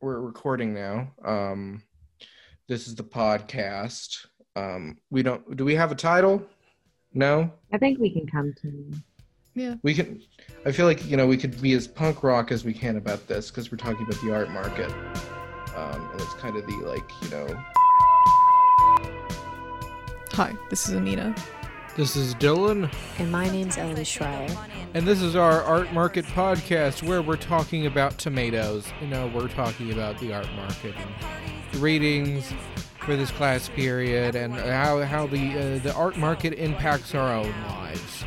we're recording now. Um, this is the podcast. Um, we don't. Do we have a title? No. I think we can come to. Yeah. We can. I feel like you know we could be as punk rock as we can about this because we're talking about the art market, um, and it's kind of the like you know. Hi, this is Ameena. This is Dylan, And my name's Ellie Schreier. and this is our art market podcast where we're talking about tomatoes. You know, we're talking about the art market and the readings for this class period and how how the uh, the art market impacts our own lives.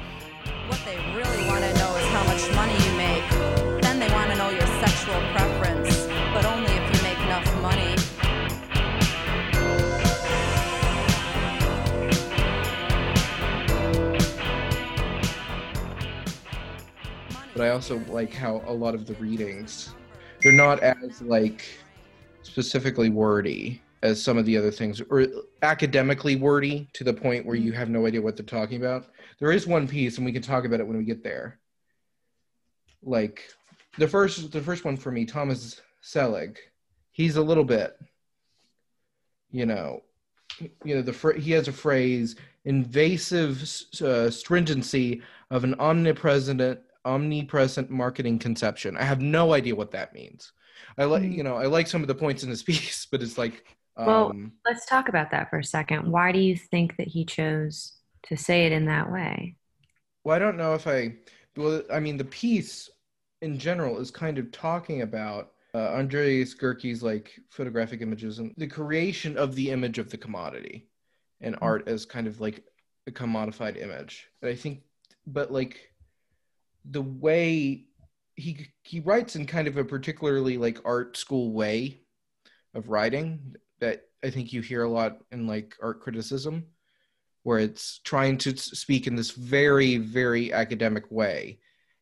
But I also like how a lot of the readings, they're not as like specifically wordy as some of the other things, or academically wordy to the point where you have no idea what they're talking about. There is one piece, and we can talk about it when we get there. Like the first, the first one for me, Thomas Selig. He's a little bit, you know, you know the phr- he has a phrase invasive uh, stringency of an omnipresent omnipresent marketing conception. I have no idea what that means. I like Mm. you know I like some of the points in this piece, but it's like um, Well- Let's talk about that for a second. Why do you think that he chose to say it in that way? Well, I don't know if I. Well, I mean, the piece in general is kind of talking about uh, Andreas Gursky's like photographic images and the creation of the image of the commodity, and art as kind of like a commodified image. And I think, but like the way he he writes in kind of a particularly like art school way of writing that I think you hear a lot in like art criticism where it's trying to speak in this very very academic way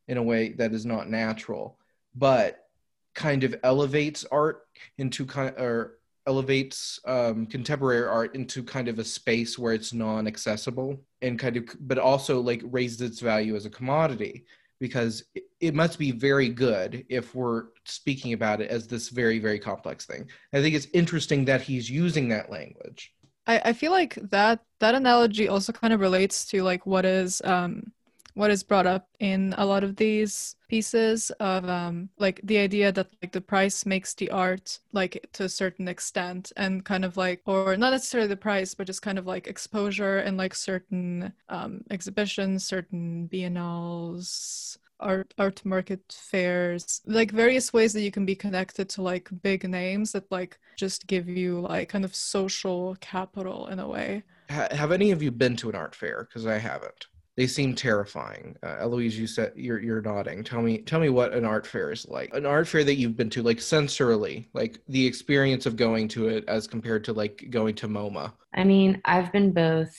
in a way that is not natural but kind of elevates art into kind or elevates um, contemporary art into kind of a space where it's non-accessible and kind of but also like raises its value as a commodity because it, must be very good if we're speaking about it as this very very complex thing. I think it's interesting that he's using that language. I, I feel like that that analogy also kind of relates to like what is um what is brought up in a lot of these pieces of um like the idea that like the price makes the art like to a certain extent and kind of like or not necessarily the price but just kind of like exposure and like certain um exhibitions certain biennales art art market fairs like various ways that you can be connected to like big names that like just give you like kind of social capital in a way Ha- have any of you been to an art fair? Because I haven't. They seem terrifying. Uh, Eloise, you said you're you're nodding. Tell me, tell me what an art fair is like. An art fair that you've been to, like sensorily, like the experience of going to it as compared to like going to MoMA. I mean, I've been both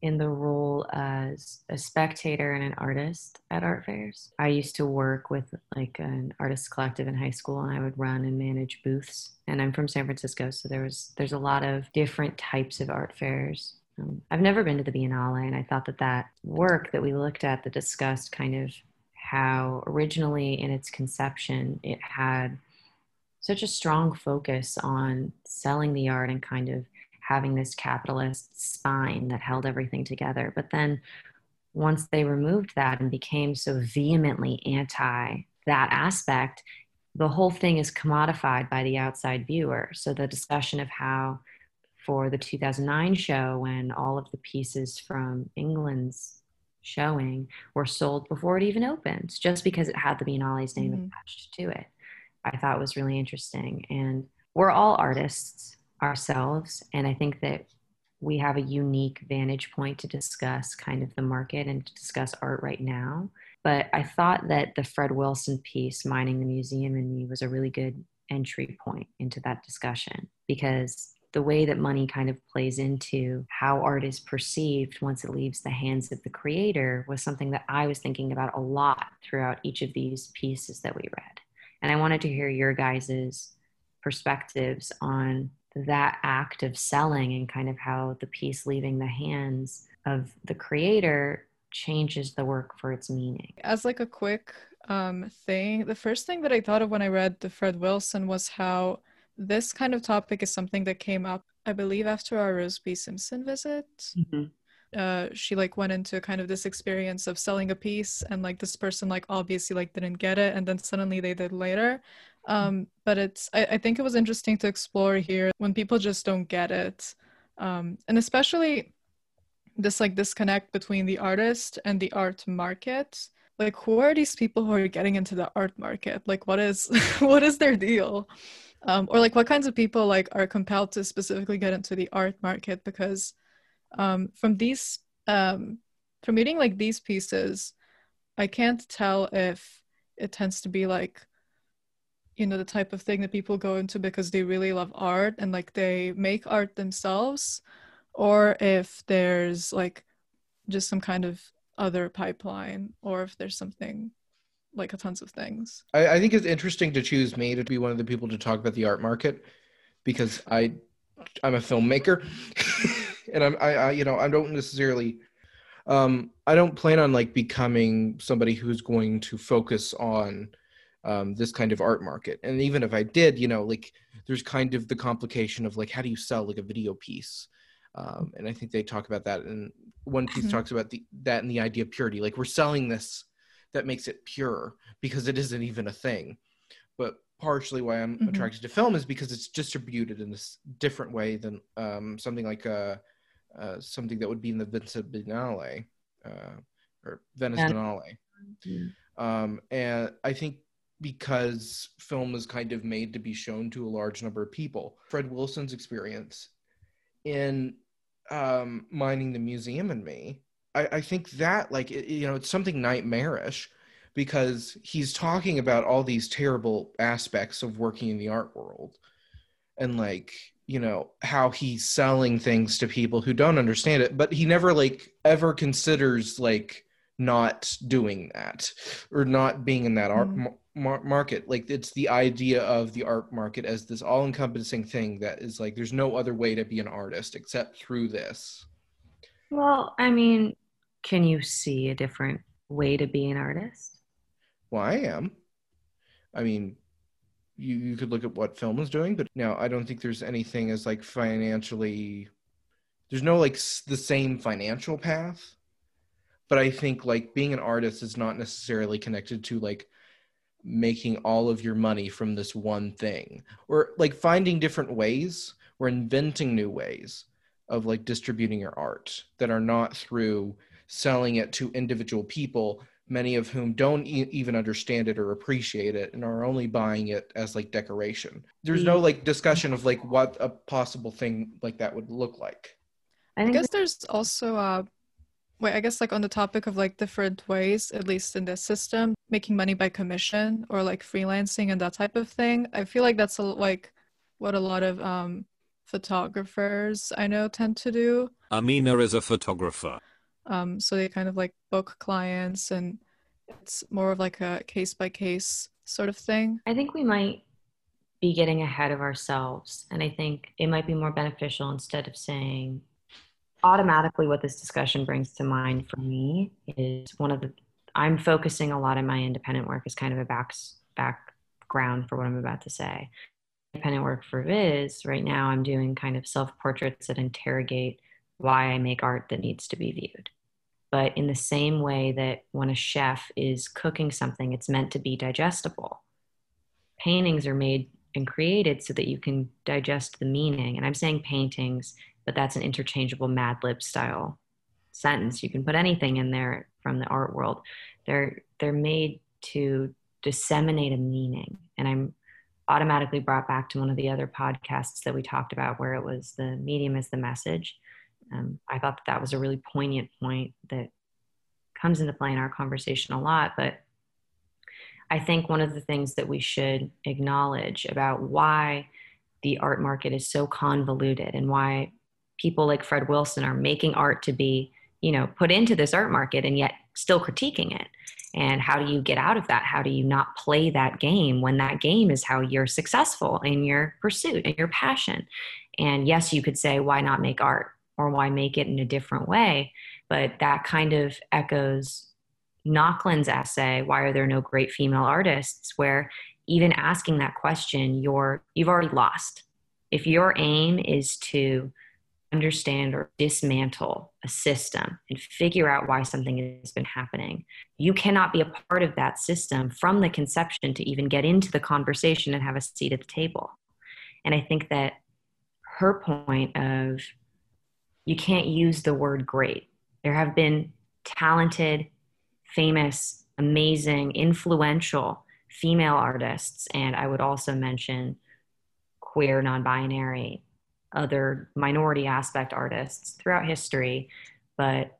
in the role as a spectator and an artist at art fairs. I used to work with like an artist collective in high school and I would run and manage booths. And I'm from San Francisco, so there was there's a lot of different types of art fairs. Um, I've never been to the Biennale and I thought that that work that we looked at that discussed kind of how originally in its conception it had such a strong focus on selling the art and kind of having this capitalist spine that held everything together. But then once they removed that and became so vehemently anti that aspect, the whole thing is commodified by the outside viewer. So the discussion of how for the 2009 show, when all of the pieces from England's showing were sold before it even opened, just because it had the Biennale's name Mhm. attached to it, I thought was really interesting. And we're all artists ourselves. And I think that we have a unique vantage point to discuss kind of the market and to discuss art right now. But I thought that the Fred Wilson piece, Mining the Museum and Me, was a really good entry point into that discussion because the way that money kind of plays into how art is perceived once it leaves the hands of the creator was something that I was thinking about a lot throughout each of these pieces that we read. And I wanted to hear your guys's perspectives on that act of selling and kind of how the piece leaving the hands of the creator changes the work for its meaning. as like a quick um, thing, the first thing that I thought of when I read the Fred Wilson was how this kind of topic is something that came up, I believe, after our Rose B. Simpson visit. Mhm. Uh, she like went into kind of this experience of selling a piece, and like this person like obviously like didn't get it, and then suddenly they did later. Um, but it's I, I think it was interesting to explore here when people just don't get it, um, and especially this like disconnect between the artist and the art market like who are these people who are getting into the art market like what is what is their deal um, or like what kinds of people like are compelled to specifically get into the art market? Because um, from these um, from reading like these pieces i can't tell if it tends to be like you know the type of thing that people go into because they really love art and like they make art themselves or if there's like just some kind of other pipeline or if there's something like a tons of things. I, I think it's interesting to choose me to be one of the people to talk about the art market because I I'm a filmmaker. And I'm I, I you know I don't necessarily um I don't plan on like becoming somebody who's going to focus on um this kind of art market. And even if I did you know like there's kind of the complication of like how do you sell like a video piece? Um and I think they talk about that. And one piece Mhm. talks about the that and the idea of purity. Like we're selling this that makes it pure because it isn't even a thing. But partially why I'm Mhm. attracted to film is because it's distributed in this different way than um, something like uh, uh, something that would be in the Vincent Biennale uh, or Venice Yeah. Biennale. Um, and I think because film is kind of made to be shown to a large number of people, Fred Wilson's experience in um, mining the museum and me, I, I think that like it, you know it's something nightmarish because he's talking about all these terrible aspects of working in the art world and like you know how he's selling things to people who don't understand it but he never like ever considers like not doing that or not being in that art Mhm. mar- mar- market like it's the idea of the art market as this all-encompassing thing that is like there's no other way to be an artist except through this Well, I mean, can you see a different way to be an artist? well i am i mean you, you could look at what film is doing but now i don't think there's anything as like financially there's no like s- the same financial path but i think like being an artist is not necessarily connected to like making all of your money from this one thing or like finding different ways or inventing new ways of like distributing your art that are not through selling it to individual people many of whom don't e- even understand it or appreciate it and are only buying it as like decoration there's no like discussion of like what a possible thing like that would look like I I guess there's also uh wait, I guess like on the topic of like different ways, at least in this system, making money by commission or like freelancing and that type of thing. I feel like that's a, like what a lot of um photographers I know tend to do. Ameena is a photographer. Um so they kind of like book clients and it's more of like a case by case sort of thing. I think we might be getting ahead of ourselves. And I think it might be more beneficial instead of saying automatically what this discussion brings to mind for me is one of the I'm focusing a lot in my independent work as kind of a back, background for what I'm about to say. Independent work for Viz, right now I'm doing kind of self portraits that interrogate why I make art that needs to be viewed. But in the same way that when a chef is cooking something, it's meant to be digestible paintings are made and created so that you can digest the meaning. And I'm saying paintings, but that's an interchangeable Mad Lib style sentence. You can put anything in there from the art world. They're they're made to disseminate a meaning. And I'm automatically brought back to one of the other podcasts that we talked about where it was the medium is the message. Um, I thought that, that was a really poignant point that comes into play in our conversation a lot, but I think one of the things that we should acknowledge about why the art market is so convoluted and why people like Fred Wilson are making art to be, you know, put into this art market and yet still critiquing it. And how do you get out of that? How do you not play that game when that game is how you're successful in your pursuit and your passion? And yes, you could say, why not make art or why make it in a different way? But that kind of echoes Nochlin's essay, Why Are There No Great Female Artists? where even asking that question, you're you've already lost. If your aim is to understand or dismantle a system and figure out why something has been happening, you cannot be a part of that system from the conception to even get into the conversation and have a seat at the table. And I think that her point of you can't use the word great. There have been talented, famous, amazing, influential female artists, and I would also mention queer, non binary, other minority aspect artists throughout history. But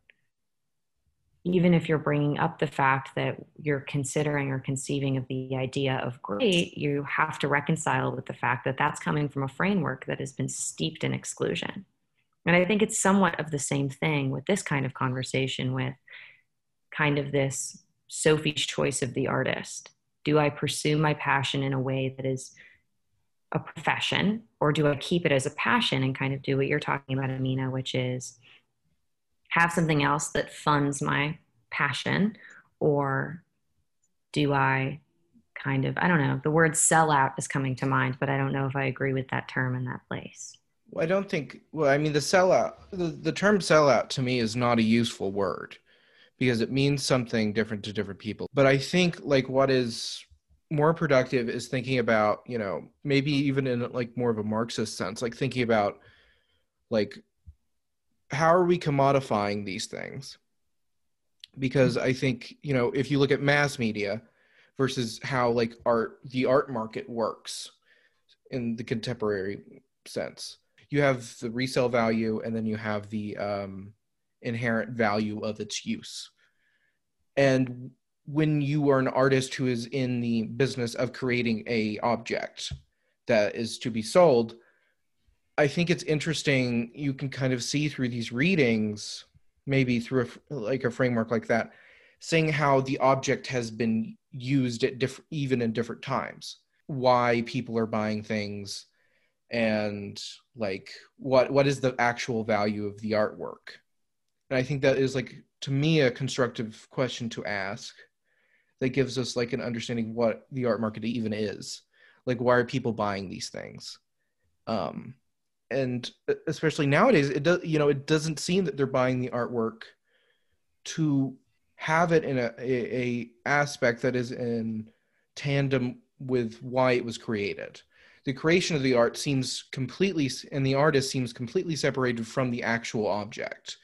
even if you're bringing up the fact that you're considering or conceiving of the idea of great, you have to reconcile with the fact that that's coming from a framework that has been steeped in exclusion. And I think it's somewhat of the same thing with this kind of conversation with kind of this Sophie's choice of the artist. Do I pursue my passion in a way that is a profession, or do I keep it as a passion and kind of do what you're talking about, Ameena, which is have something else that funds my passion, or do I kind of, I don't know, the word sellout is coming to mind, but I don't know if I agree with that term in that place. Well, I don't think, well, I mean, the sellout, the, the term sellout to me is not a useful word because it means something different to different people. But I think like what is more productive is thinking about you know maybe even in like more of a marxist sense like thinking about like how are we commodifying these things because i think you know if you look at mass media versus how like art the art market works in the contemporary sense you have the resale value and then you have the um, inherent value of its use. And when you are an artist who is in the business of creating a object that is to be sold i think it's interesting you can kind of see through these readings maybe through a, like a framework like that seeing how the object has been used at different even in different times why people are buying things and like what what is the actual value of the artwork? And i think that is like to me a constructive question to ask that gives us like an understanding what the art market even is. Like why are people buying these things? Um and especially nowadays it does you know it doesn't seem that they're buying the artwork to have it in a, a, a aspect that is in tandem with why it was created the creation of the art seems completely and the artist seems completely separated from the actual object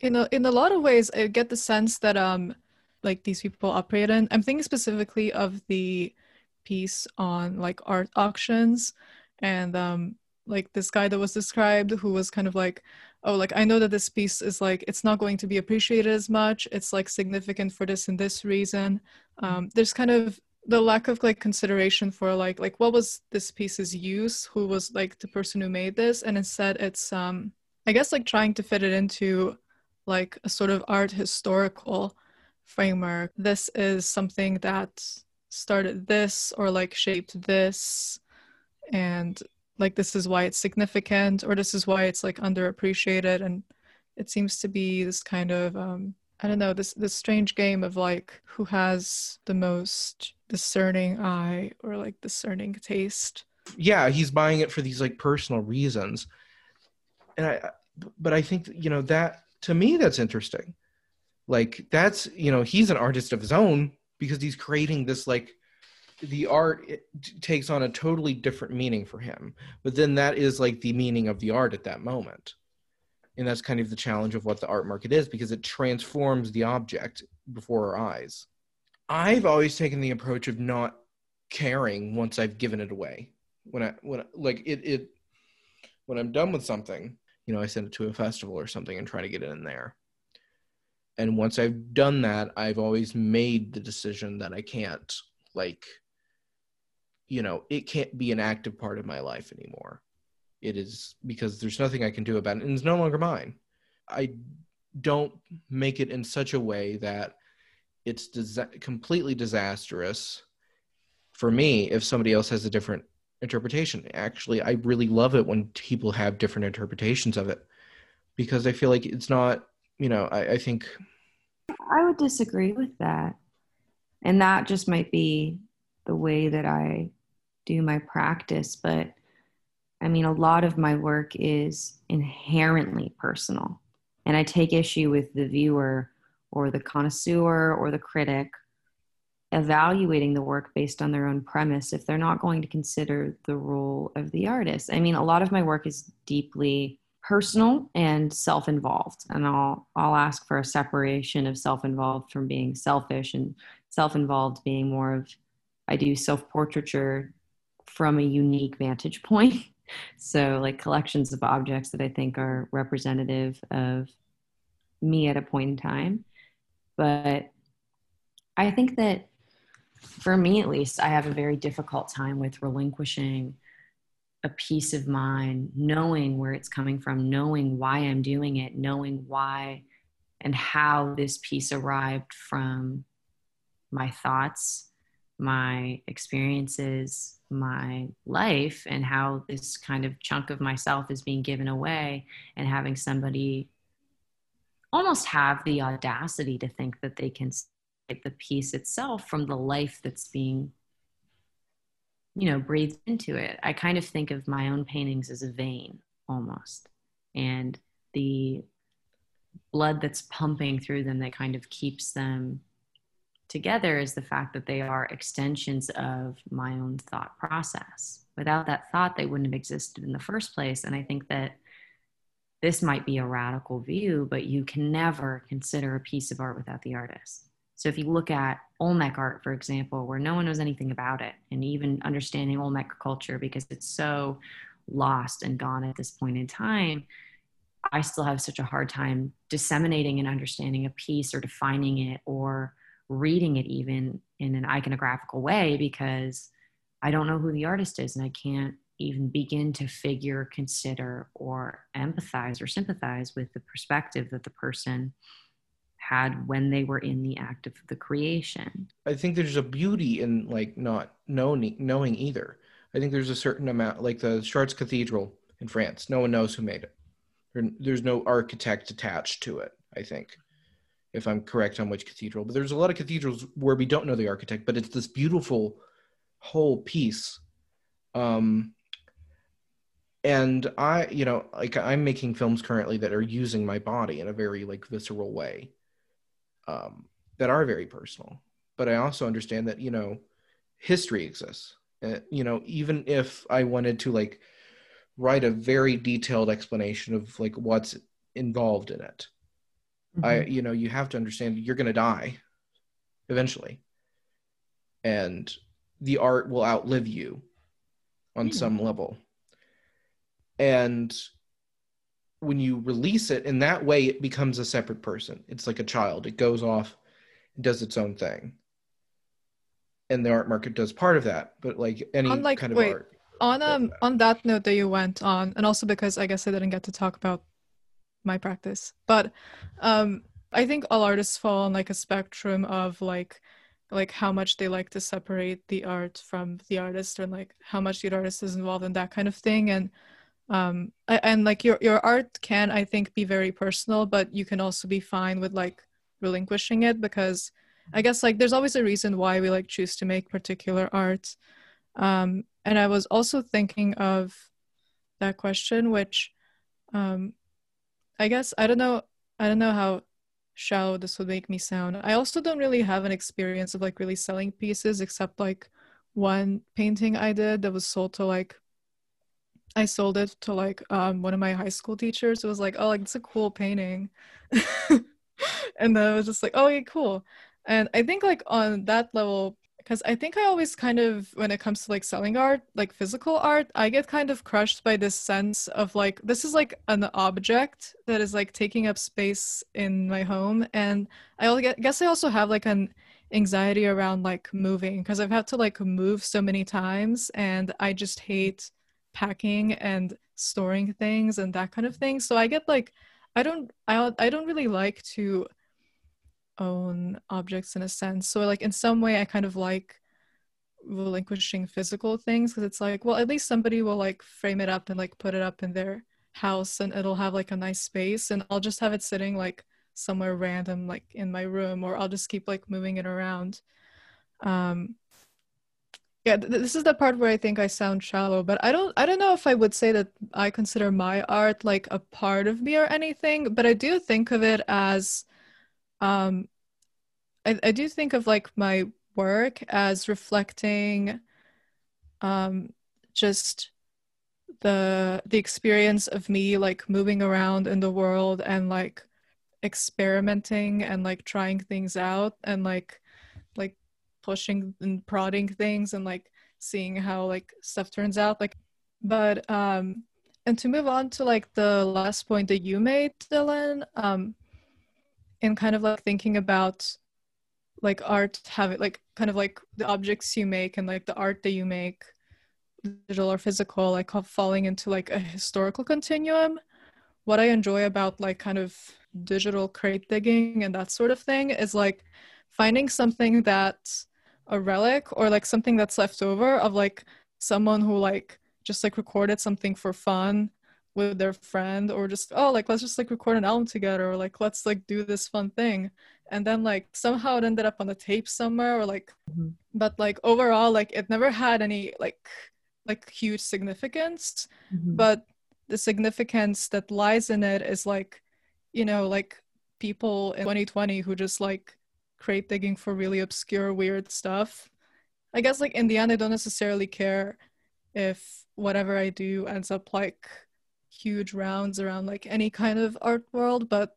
in a, in a lot of ways i get the sense that um like these people operate in. I'm thinking specifically of the piece on like art auctions and um like this guy that was described who was kind of like oh like i know that this piece is like it's not going to be appreciated as much it's like significant for this and this reason um there's kind of the lack of like consideration for like like what was this piece's use who was like the person who made this and instead it's um i guess like trying to fit it into like a sort of art historical framework. This is something that started this or like shaped this and like this is why it's significant or this is why it's like underappreciated and it seems to be this kind of um I don't know this this strange game of like who has the most discerning eye or like discerning taste. Yeah, he's buying it for these like personal reasons. And I but I think you know that to me that's interesting like that's you know he's an artist of his own because he's creating this like the art takes on a totally different meaning for him but then that is like the meaning of the art at that moment and that's kind of the challenge of what the art market is because it transforms the object before our eyes. I've always taken the approach of not caring once i've given it away. When i when like it it when i'm done with something you know i send it to a festival or something and try to get it in there. And once i've done that i've always made the decision that i can't like you know it can't be an active part of my life anymore it is because there's nothing i can do about it and it's no longer mine i don't make it in such a way that it's completely disastrous for me if somebody else has a different interpretation actually i really love it when people have different interpretations of it because i feel like it's not you know, I, I think I would disagree with that. And that just might be the way that I do my practice. But I mean, a lot of my work is inherently personal. And I take issue with the viewer or the connoisseur or the critic evaluating the work based on their own premise if they're not going to consider the role of the artist. I mean, a lot of my work is deeply personal and self-involved and I'll I'll ask for a separation of self-involved from being selfish and self-involved being more of I do self-portraiture from a unique vantage point. So like collections of objects that I think are representative of me at a point in time. But I think that for me at least, I have a very difficult time with relinquishing a piece of mind, knowing where it's coming from, knowing why I'm doing it, knowing why and how this piece arrived from my thoughts, my experiences, my life, and how this kind of chunk of myself is being given away, and having somebody almost have the audacity to think that they can take the piece itself from the life that's being you know breathed into it. I kind of think of my own paintings as a vein almost and the blood that's pumping through them that kind of keeps them together is the fact that they are extensions of my own thought process. Without that thought they wouldn't have existed in the first place. And i think that this might be a radical view but you can never consider a piece of art without the artist. So if you look at Olmec art, for example, where no one knows anything about it, and even understanding Olmec culture because it's so lost and gone at this point in time, I still have such a hard time disseminating and understanding a piece or defining it or reading it even in an iconographical way because I don't know who the artist is and I can't even begin to figure, consider, or empathize or sympathize with the perspective that the person had when they were in the act of the creation. I think there's a beauty in like not knowing knowing either. I think there's a certain amount, like the Chartres Cathedral in France. No one knows who made it. there's no architect attached to it. I think, if I'm correct on which cathedral. But there's a lot of cathedrals where we don't know the architect, but it's this beautiful whole piece. Um, and I, you know, like I'm making films currently that are using my body in a very like visceral way um, that are very personal. But I also understand that you know history exists. Uh, you know, even if I wanted to like write a very detailed explanation of like what's involved in it, mm-hmm. I you know you have to understand you're going to die eventually, and the art will outlive you on some level. And when you release it in that way it becomes a separate person. It's like a child. It goes off and does its own thing. And the art market does part of that but like any Unlike, kind of wait, art on um on that note that you went on and also because i guess i didn't get to talk about my practice. But um i think all artists fall on like a spectrum of like like how much they like to separate the art from the artist and like how much the artist is involved in that kind of thing. And um and like your your art can i think be very personal but you can also be fine with like relinquishing it because i guess like there's always a reason why we like choose to make particular art. Um and i was also thinking of that question which um i guess i don't know i don't know how shallow this would make me sound i also don't really have an experience of like really selling pieces except like one painting i did that was sold to like I sold it to like um, one of my high school teachers. It was like, oh, like it's a cool painting, and then I was just like, oh, yeah, cool. And I think like on that level, because I think I always kind of when it comes to like selling art, like physical art, I get kind of crushed by this sense of like this is like an object that is like taking up space in my home, and I guess I also have like an anxiety around like moving because I've had to like move so many times, and I just hate packing and storing things and that kind of thing. So I get like I don't I I don't really like to own objects in a sense. So like in some way I kind of like relinquishing physical things because it's like well at least somebody will like frame it up and like put it up in their house and it'll have like a nice space and I'll just have it sitting like somewhere random like in my room or I'll just keep like moving it around. Um yeah, th- this is the part where I think I sound shallow, but I don't I don't know if I would say that I consider my art like a part of me or anything, but I do think of it as um I, I do think of like my work as reflecting um just the the experience of me like moving around in the world and like experimenting and like trying things out and like like pushing and prodding things and like seeing how like stuff turns out like but um and to move on to like the last point that you made dylan um in kind of like thinking about like art having like kind of like the objects you make and like the art that you make digital or physical like falling into like a historical continuum. What i enjoy about like kind of digital crate digging and that sort of thing is like finding something that's a relic or like something that's left over of like someone who like just like recorded something for fun with their friend or just oh like let's just like record an album together or like let's like do this fun thing and then like somehow it ended up on the tape somewhere or like Mhm. but like overall like it never had any like like huge significance Mhm. but the significance that lies in it is like you know like people in 2020 who just like crate digging for really obscure weird stuff i guess like in the end i don't necessarily care if whatever i do ends up like huge rounds around like any kind of art world but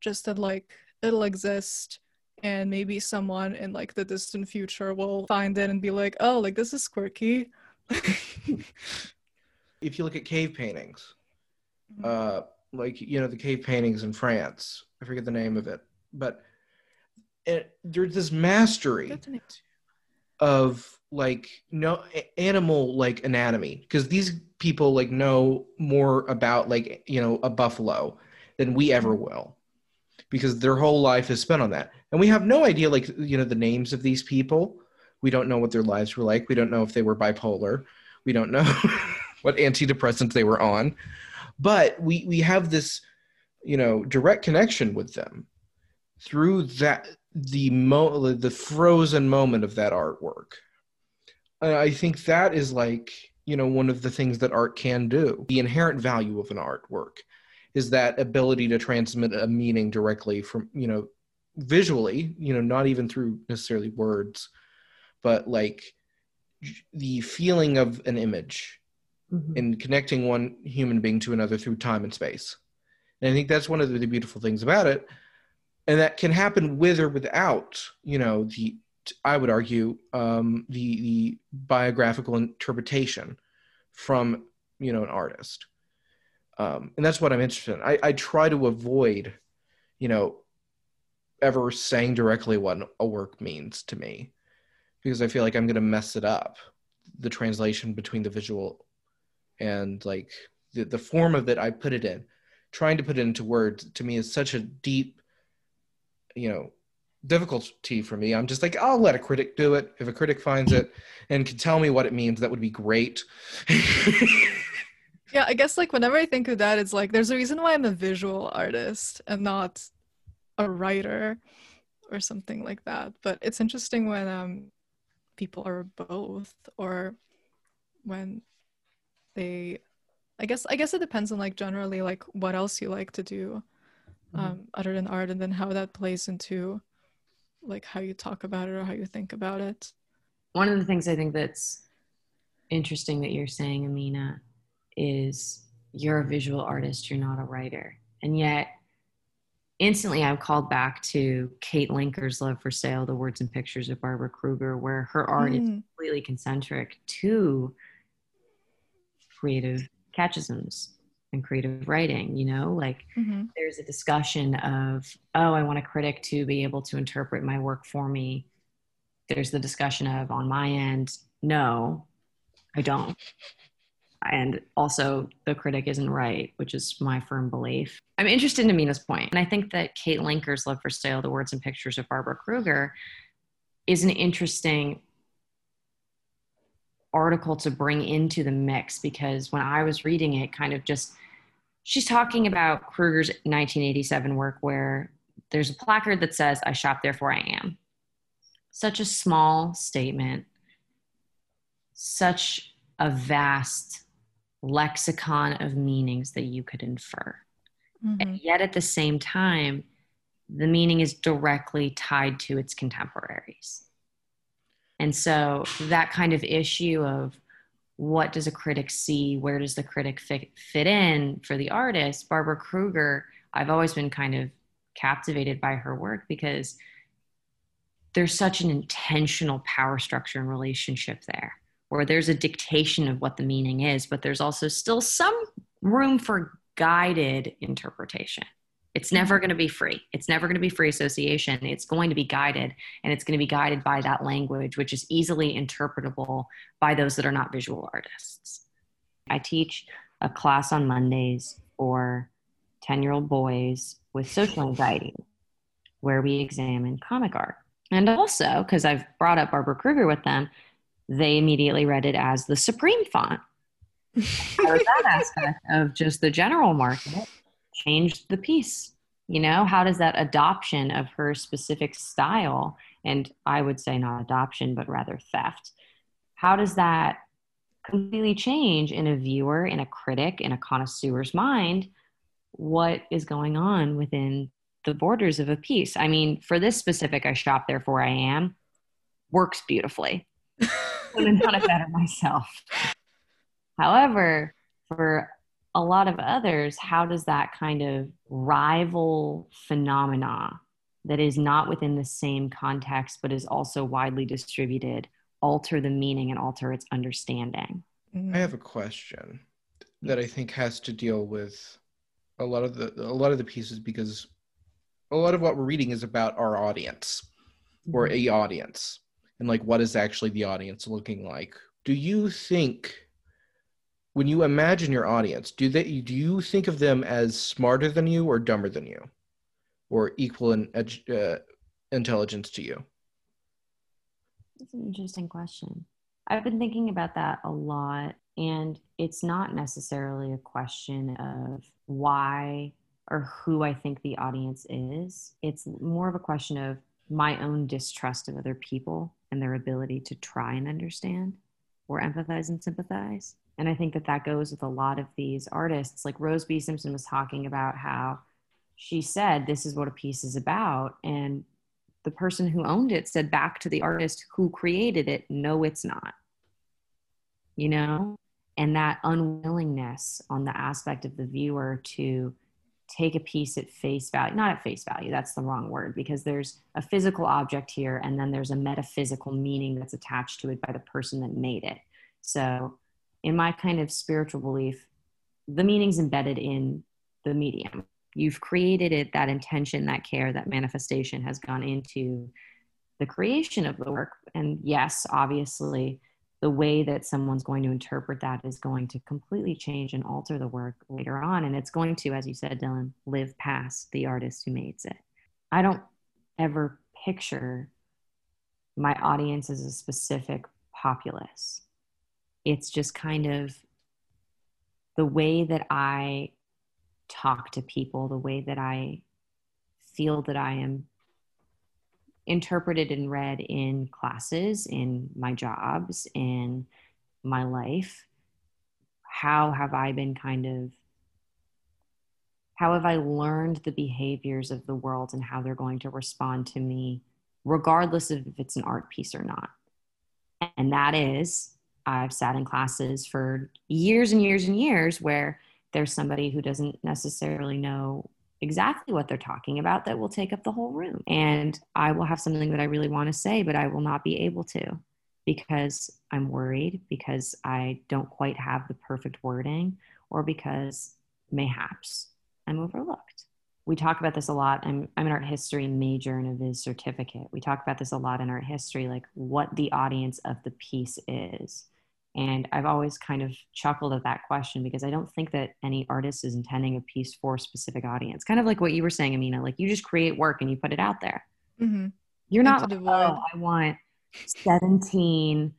just that like it'll exist and maybe someone in like the distant future will find it and be like oh like this is quirky If you look at cave paintings, Mhm. uh, like you know the cave paintings in France, I forget the name of it, but it, there's this mastery Good to know. of like no animal like anatomy because these people like know more about like you know a buffalo than we ever mm-hmm. will because their whole life is spent on that. And we have no idea like you know the names of these people. We don't know what their lives were like. We don't know if they were bipolar. We don't know what antidepressants they were on. But we we have this you know direct connection with them through that the mo the frozen moment of that artwork. And i think that is like you know one of the things that art can do the inherent value of an artwork is that ability to transmit a meaning directly from you know visually you know not even through necessarily words but like the feeling of an image Mhm. and connecting one human being to another through time and space. And I think that's one of the beautiful things about it. And that can happen with or without, you know, the I would argue um, the the biographical interpretation from you know an artist. Um, and that's what I'm interested in. I, I try to avoid, you know, ever saying directly what a work means to me, because I feel like I'm going to mess it up, the translation between the visual and like the, the form of it I put it in. Trying to put it into words to me is such a deep, you know, difficulty for me. I'm just like, I'll let a critic do it. If a critic finds it and can tell me what it means, that would be great. Yeah, I guess like whenever I think of that, it's like there's a reason why I'm a visual artist and not a writer or something like that. But it's interesting when um people are both or when they I guess I guess it depends on like generally like what else you like to do um other than art and then how that plays into like how you talk about it or how you think about it. one of the things I think that's interesting that you're saying, Ameena, is you're a visual artist, you're not a writer. And yet, instantly, I'm called back to Kate Linker's Love for Sale, the words and pictures of Barbara Kruger, where her art is Mm, completely concentric to creative catechisms and creative writing, you know, like mhm. there's a discussion of, oh, I want a critic to be able to interpret my work for me. There's the discussion of, on my end, no, I don't. And also, the critic isn't right, which is my firm belief. I'm interested in Ameena's point, and I think that Kate Linker's Love for Sale, the words and pictures of Barbara Kruger, is an interesting article to bring into the mix because when I was reading it, kind of just she's talking about Kruger's 1987 work where there's a placard that says, I shop, therefore I am. Such a small statement, such a vast lexicon of meanings that you could infer. Mhm. And yet at the same time, the meaning is directly tied to its contemporaries. And so that kind of issue of what does a critic see? Where does the critic fit, fit in for the artist? Barbara Kruger, I've always been kind of captivated by her work because there's such an intentional power structure and relationship there where there's a dictation of what the meaning is, but there's also still some room for guided interpretation. It's never going to be free. It's never going to be free association. It's going to be guided, and it's going to be guided by that language, which is easily interpretable by those that are not visual artists. I teach a class on Mondays for 10 year old boys with social anxiety where we examine comic art. And also, because I've brought up Barbara Kruger with them, they immediately read it as the supreme font. That aspect of just the general market change the piece? You know, how does that adoption of her specific style, and I would say not adoption, but rather theft, how does that completely change in a viewer, in a critic, in a connoisseur's mind what is going on within the borders of a piece? I mean, for this specific, I shop, therefore I am, works beautifully. Couldn't done it better myself. However, for a lot of others, how does that kind of rival phenomena that is not within the same context but is also widely distributed alter the meaning and alter its understanding? Mhm. I have a question that I think has to deal with a lot of the a lot of the pieces because a lot of what we're reading is about our audience or a audience and like what is actually the audience looking like. Do you think when you imagine your audience, do they do you think of them as smarter than you or dumber than you or equal in uh, intelligence to you? That's an interesting question. I've been thinking about that a lot, and it's not necessarily a question of why or who I think the audience is. It's more of a question of my own distrust of other people and their ability to try and understand or empathize and sympathize. And I think that that goes with a lot of these artists. Like Rose B. Simpson was talking about how she said, This is what a piece is about. And the person who owned it said back to the artist who created it, no, it's not. You know? And that unwillingness on the aspect of the viewer to take a piece at face value, not at face value, that's the wrong word, because there's a physical object here and then there's a metaphysical meaning that's attached to it by the person that made it. So, in my kind of spiritual belief, the meaning's embedded in the medium. You've created it that intention that care that manifestation has gone into the creation of the work. And yes obviously the way that someone's going to interpret that is going to completely change and alter the work later on. And it's going to as you said dylan live past the artist who made it. I don't ever picture my audience as a specific populace it's just kind of the way that i talk to people, the way that I feel that I am interpreted and read in classes, in my jobs, in my life. How have I been kind of, how have I learned the behaviors of the world and how they're going to respond to me, regardless of if it's an art piece or not? And that is, I've sat in classes for years and years and years where there's somebody who doesn't necessarily know exactly what they're talking about that will take up the whole room. And I will have something that I really want to say, but I will not be able to because I'm worried, because I don't quite have the perfect wording, or because mayhaps I'm overlooked. We talk about this a lot. I'm, I'm an art history major and a Viz certificate. We talk about this a lot in art history, like what the audience of the piece is. And I've always kind of chuckled at that question because I don't think that any artist is intending a piece for a specific audience. Kind of like what you were saying, Ameena, like you just create work and you put it out there. Mhm. You're not like, oh, I want 17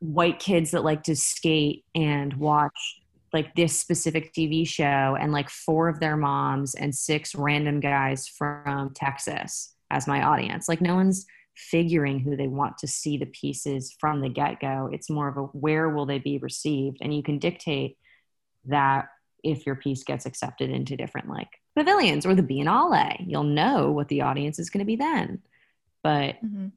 white kids that like to skate and watch like this specific TV show and like four of their moms and six random guys from Texas as my audience. Like no one's figuring who they want to see the pieces from the get-go. It's more of a where will they be received and you can dictate that if your piece gets accepted into different like pavilions or the Biennale. You'll know what the audience is going to be then. But Mhm.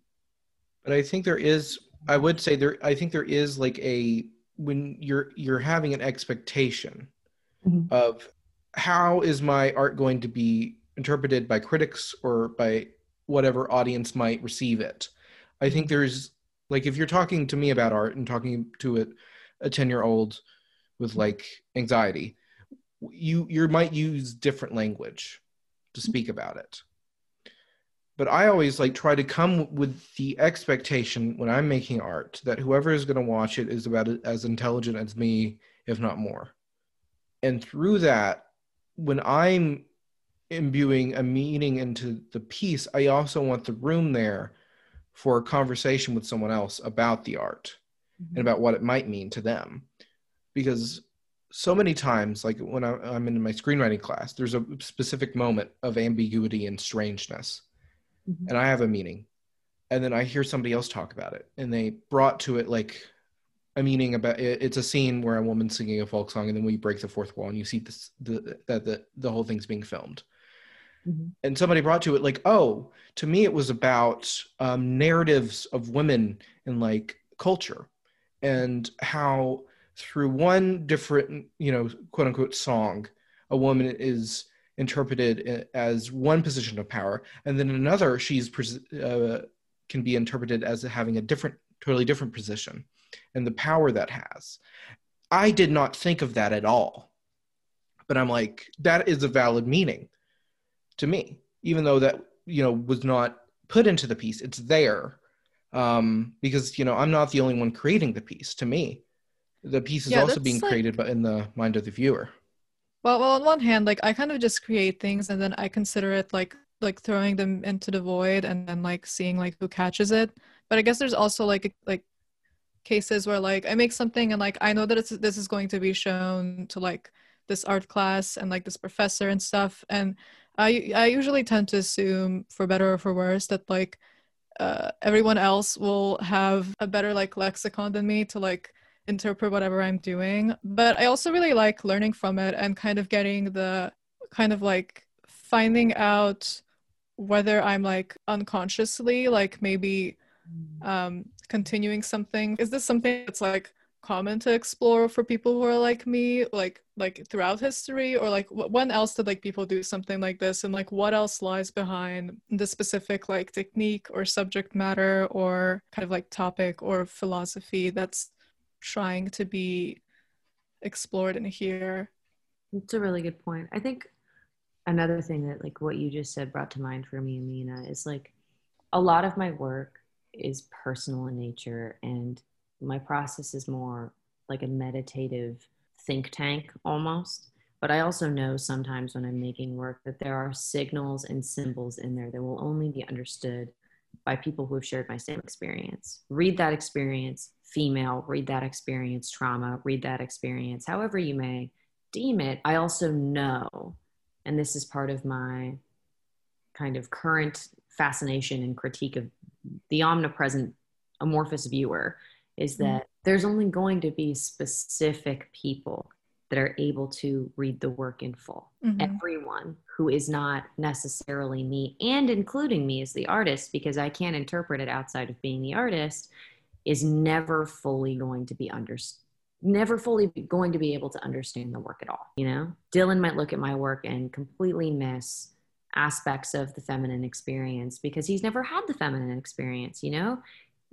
but i think there is i would say there i think there is like a when you're you're having an expectation Mhm. of how is my art going to be interpreted by critics or by whatever audience might receive it. I think there's like if you're talking to me about art and talking to a, a 10 year old with like anxiety you you might use different language to speak about it but i always like try to come with the expectation when i'm making art that whoever is going to watch it is about as intelligent as me if not more. And through that when i'm imbuing a meaning into the piece i also want the room there for a conversation with someone else about the art and mm-hmm. about what it might mean to them. Because so many times like when I- i'm in my screenwriting class there's a specific moment of ambiguity and strangeness Mhm. and i have a meaning and then i hear somebody else talk about it and they brought to it like a meaning about it, it's a scene where a woman's singing a folk song and then we break the fourth wall and you see this the that the, the whole thing's being filmed Mhm. and somebody brought to it like oh to me it was about um, narratives of women in like culture and how through one different you know quote unquote song a woman is interpreted as one position of power and then another she's uh, can be interpreted as having a different totally different position and the power that has. I did not think of that at all but i'm like that is a valid meaning to me even though that you know was not put into the piece. It's there um because you know i'm not the only one creating the piece. To me the piece is Yeah, also being like- created but in the mind of the viewer Well, well, on one hand, like I kind of just create things and then I consider it like like throwing them into the void and then like seeing like who catches it. But I guess there's also like like cases where like I make something and like I know that it's this is going to be shown to like this art class and like this professor and stuff and I I usually tend to assume for better or for worse that like uh, everyone else will have a better like lexicon than me to like interpret whatever I'm doing. But I also really like learning from it and kind of getting the kind of like finding out whether I'm like unconsciously like maybe um continuing something. Is this something that's like common to explore for people who are like me like like throughout history or like wh- when else did like people do something like this and like what else lies behind the specific like technique or subject matter or kind of like topic or philosophy that's trying to be explored in here It's a really good point. I think another thing that like what you just said brought to mind for me, Ameena, is like a lot of my work is personal in nature and my process is more like a meditative think tank almost. But I also know sometimes when I'm making work that there are signals and symbols in there that will only be understood by people who have shared my same experience. Read that experience, female, read that experience, trauma, read that experience, however you may deem it. I also know, and this is part of my kind of current fascination and critique of the omnipresent amorphous viewer, is mm-hmm. that there's only going to be specific people that are able to read the work in full. Mhm. everyone who is not necessarily me and including me as the artist because i can't interpret it outside of being the artist is never fully going to be under never fully going to be able to understand the work at all you know? Dylan might look at my work and completely miss aspects of the feminine experience because he's never had the feminine experience you know?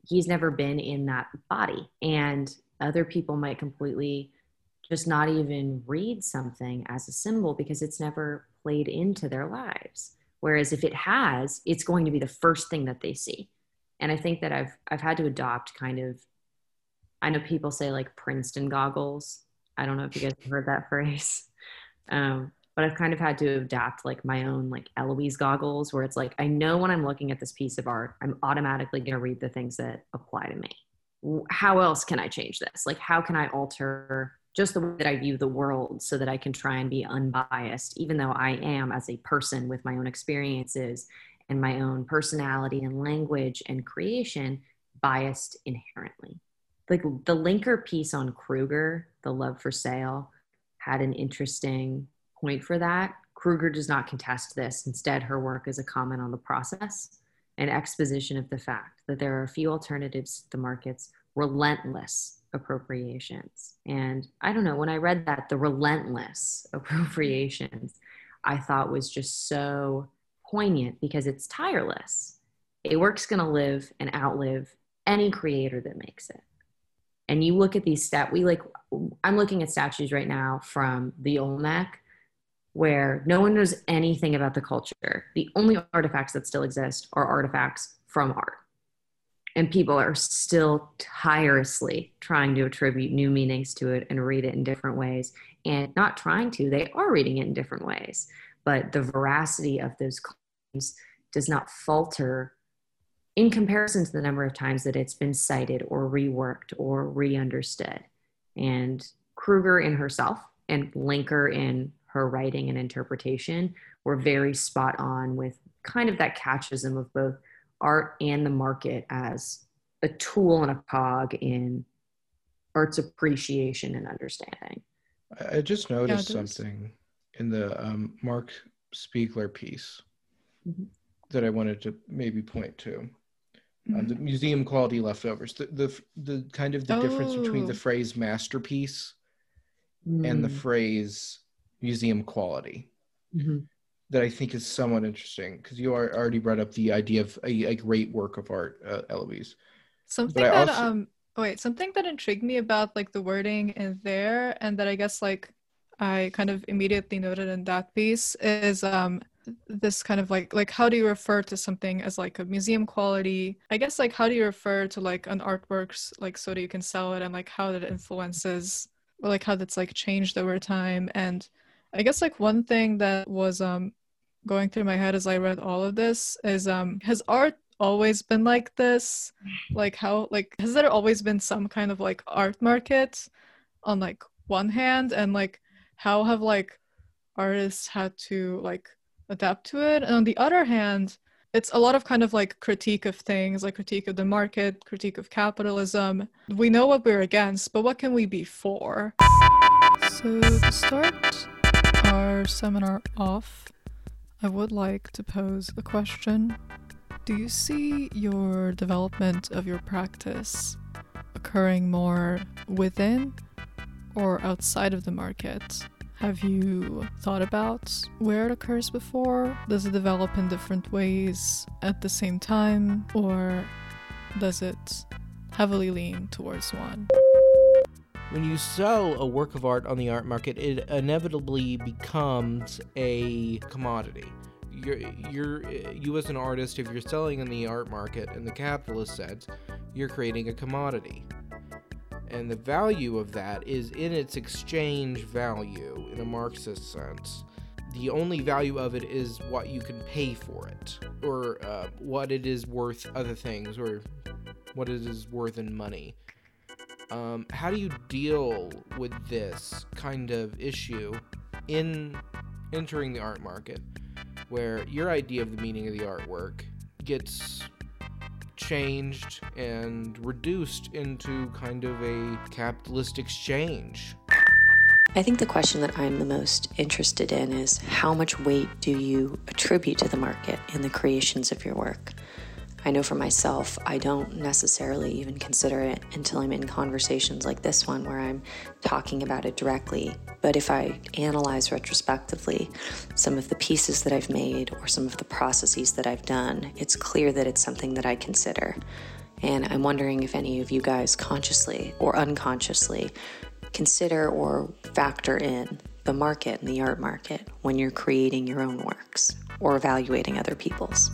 He's never been in that body and other people might completely just not even read something as a symbol because it's never played into their lives. Whereas if it has it's going to be the first thing that they see. And i think that i've i've had to adopt kind of i know people say like princeton goggles. I don't know if you guys have heard that phrase. Um, but i've kind of had to adapt like my own like eloise goggles where it's like i know when i'm looking at this piece of art i'm automatically going to read the things that apply to me. How else can i change this? Like how can i alter just the way that I view the world so that I can try and be unbiased, even though I am, as a person with my own experiences and my own personality and language and creation, biased inherently. Like the linker piece on Kruger, The Love for Sale, had an interesting point for that. Kruger does not contest this. Instead, her work is a comment on the process and exposition of the fact that there are a few alternatives to the market's relentless appropriations. And I don't know, when I read that, the relentless appropriations, I thought was just so poignant because it's tireless. A work's going to live and outlive any creator that makes it. And you look at these stat, we like, I'm looking at statues right now from the Olmec where no one knows anything about the culture. The only artifacts that still exist are artifacts from art. And people are still tirelessly trying to attribute new meanings to it and read it in different ways. And not trying to, they are reading it in different ways. But the veracity of those claims does not falter in comparison to the number of times that it's been cited or reworked or re understood. And Kruger in herself and Linker in her writing and interpretation were very spot on with kind of that catchism of both art and the market as a tool and a cog in art's appreciation and understanding. I just noticed yeah, something in the um, Marc Spiegler piece mm-hmm. that I wanted to maybe point to. Mm-hmm. the museum quality leftovers, the the, the kind of the oh. difference between the oh. phrase masterpiece mm. and the mm. phrase museum quality mm-hmm. That I think is somewhat interesting because you are, already brought up the idea of a, a great work of art, uh, Eloise. Something that also... um oh wait, something that intrigued me about like the wording in there, and that I guess like I kind of immediately noted in that piece is um this kind of like like how do you refer to something as like a museum quality i guess like how do you refer to like an artworks like so that you can sell it and like how that influences or like how that's like changed over time and I guess like one thing that was um going through my head as I read all of this is um has art always been like this? Like how like has there always been some kind of like art market on like one hand and like how have like artists had to like adapt to it? And on the other hand, it's a lot of kind of like critique of things, like critique of the market, critique of capitalism. We know what we're against, but what can we be for? So to start our seminar off, I would like to pose a question. Do you see your development of your practice occurring more within or outside of the market? Have you thought about where it occurs before? Does it develop in different ways at the same time, or does it heavily lean towards one? When you sell a work of art on the art market, it inevitably becomes a commodity. You're, you're, you as an artist, if you're selling in the art market in the capitalist sense, you're creating a commodity. And the value of that is in its exchange value in a Marxist sense. The only value of it is what you can pay for it, or uh, what it is worth other things, or what it is worth in money. Um, how do you deal with this kind of issue in entering the art market, where your idea of the meaning of the artwork gets changed and reduced into kind of a capitalist exchange? I think the question that I'm the most interested in is how much weight do you attribute to the market in the creations of your work? I know for myself, I don't necessarily even consider it until I'm in conversations like this one where I'm talking about it directly. But if I analyze retrospectively some of the pieces that I've made or some of the processes that I've done, it's clear that it's something that I consider. And I'm wondering if any of you guys consciously or unconsciously consider or factor in the market and the art market when you're creating your own works or evaluating other people's.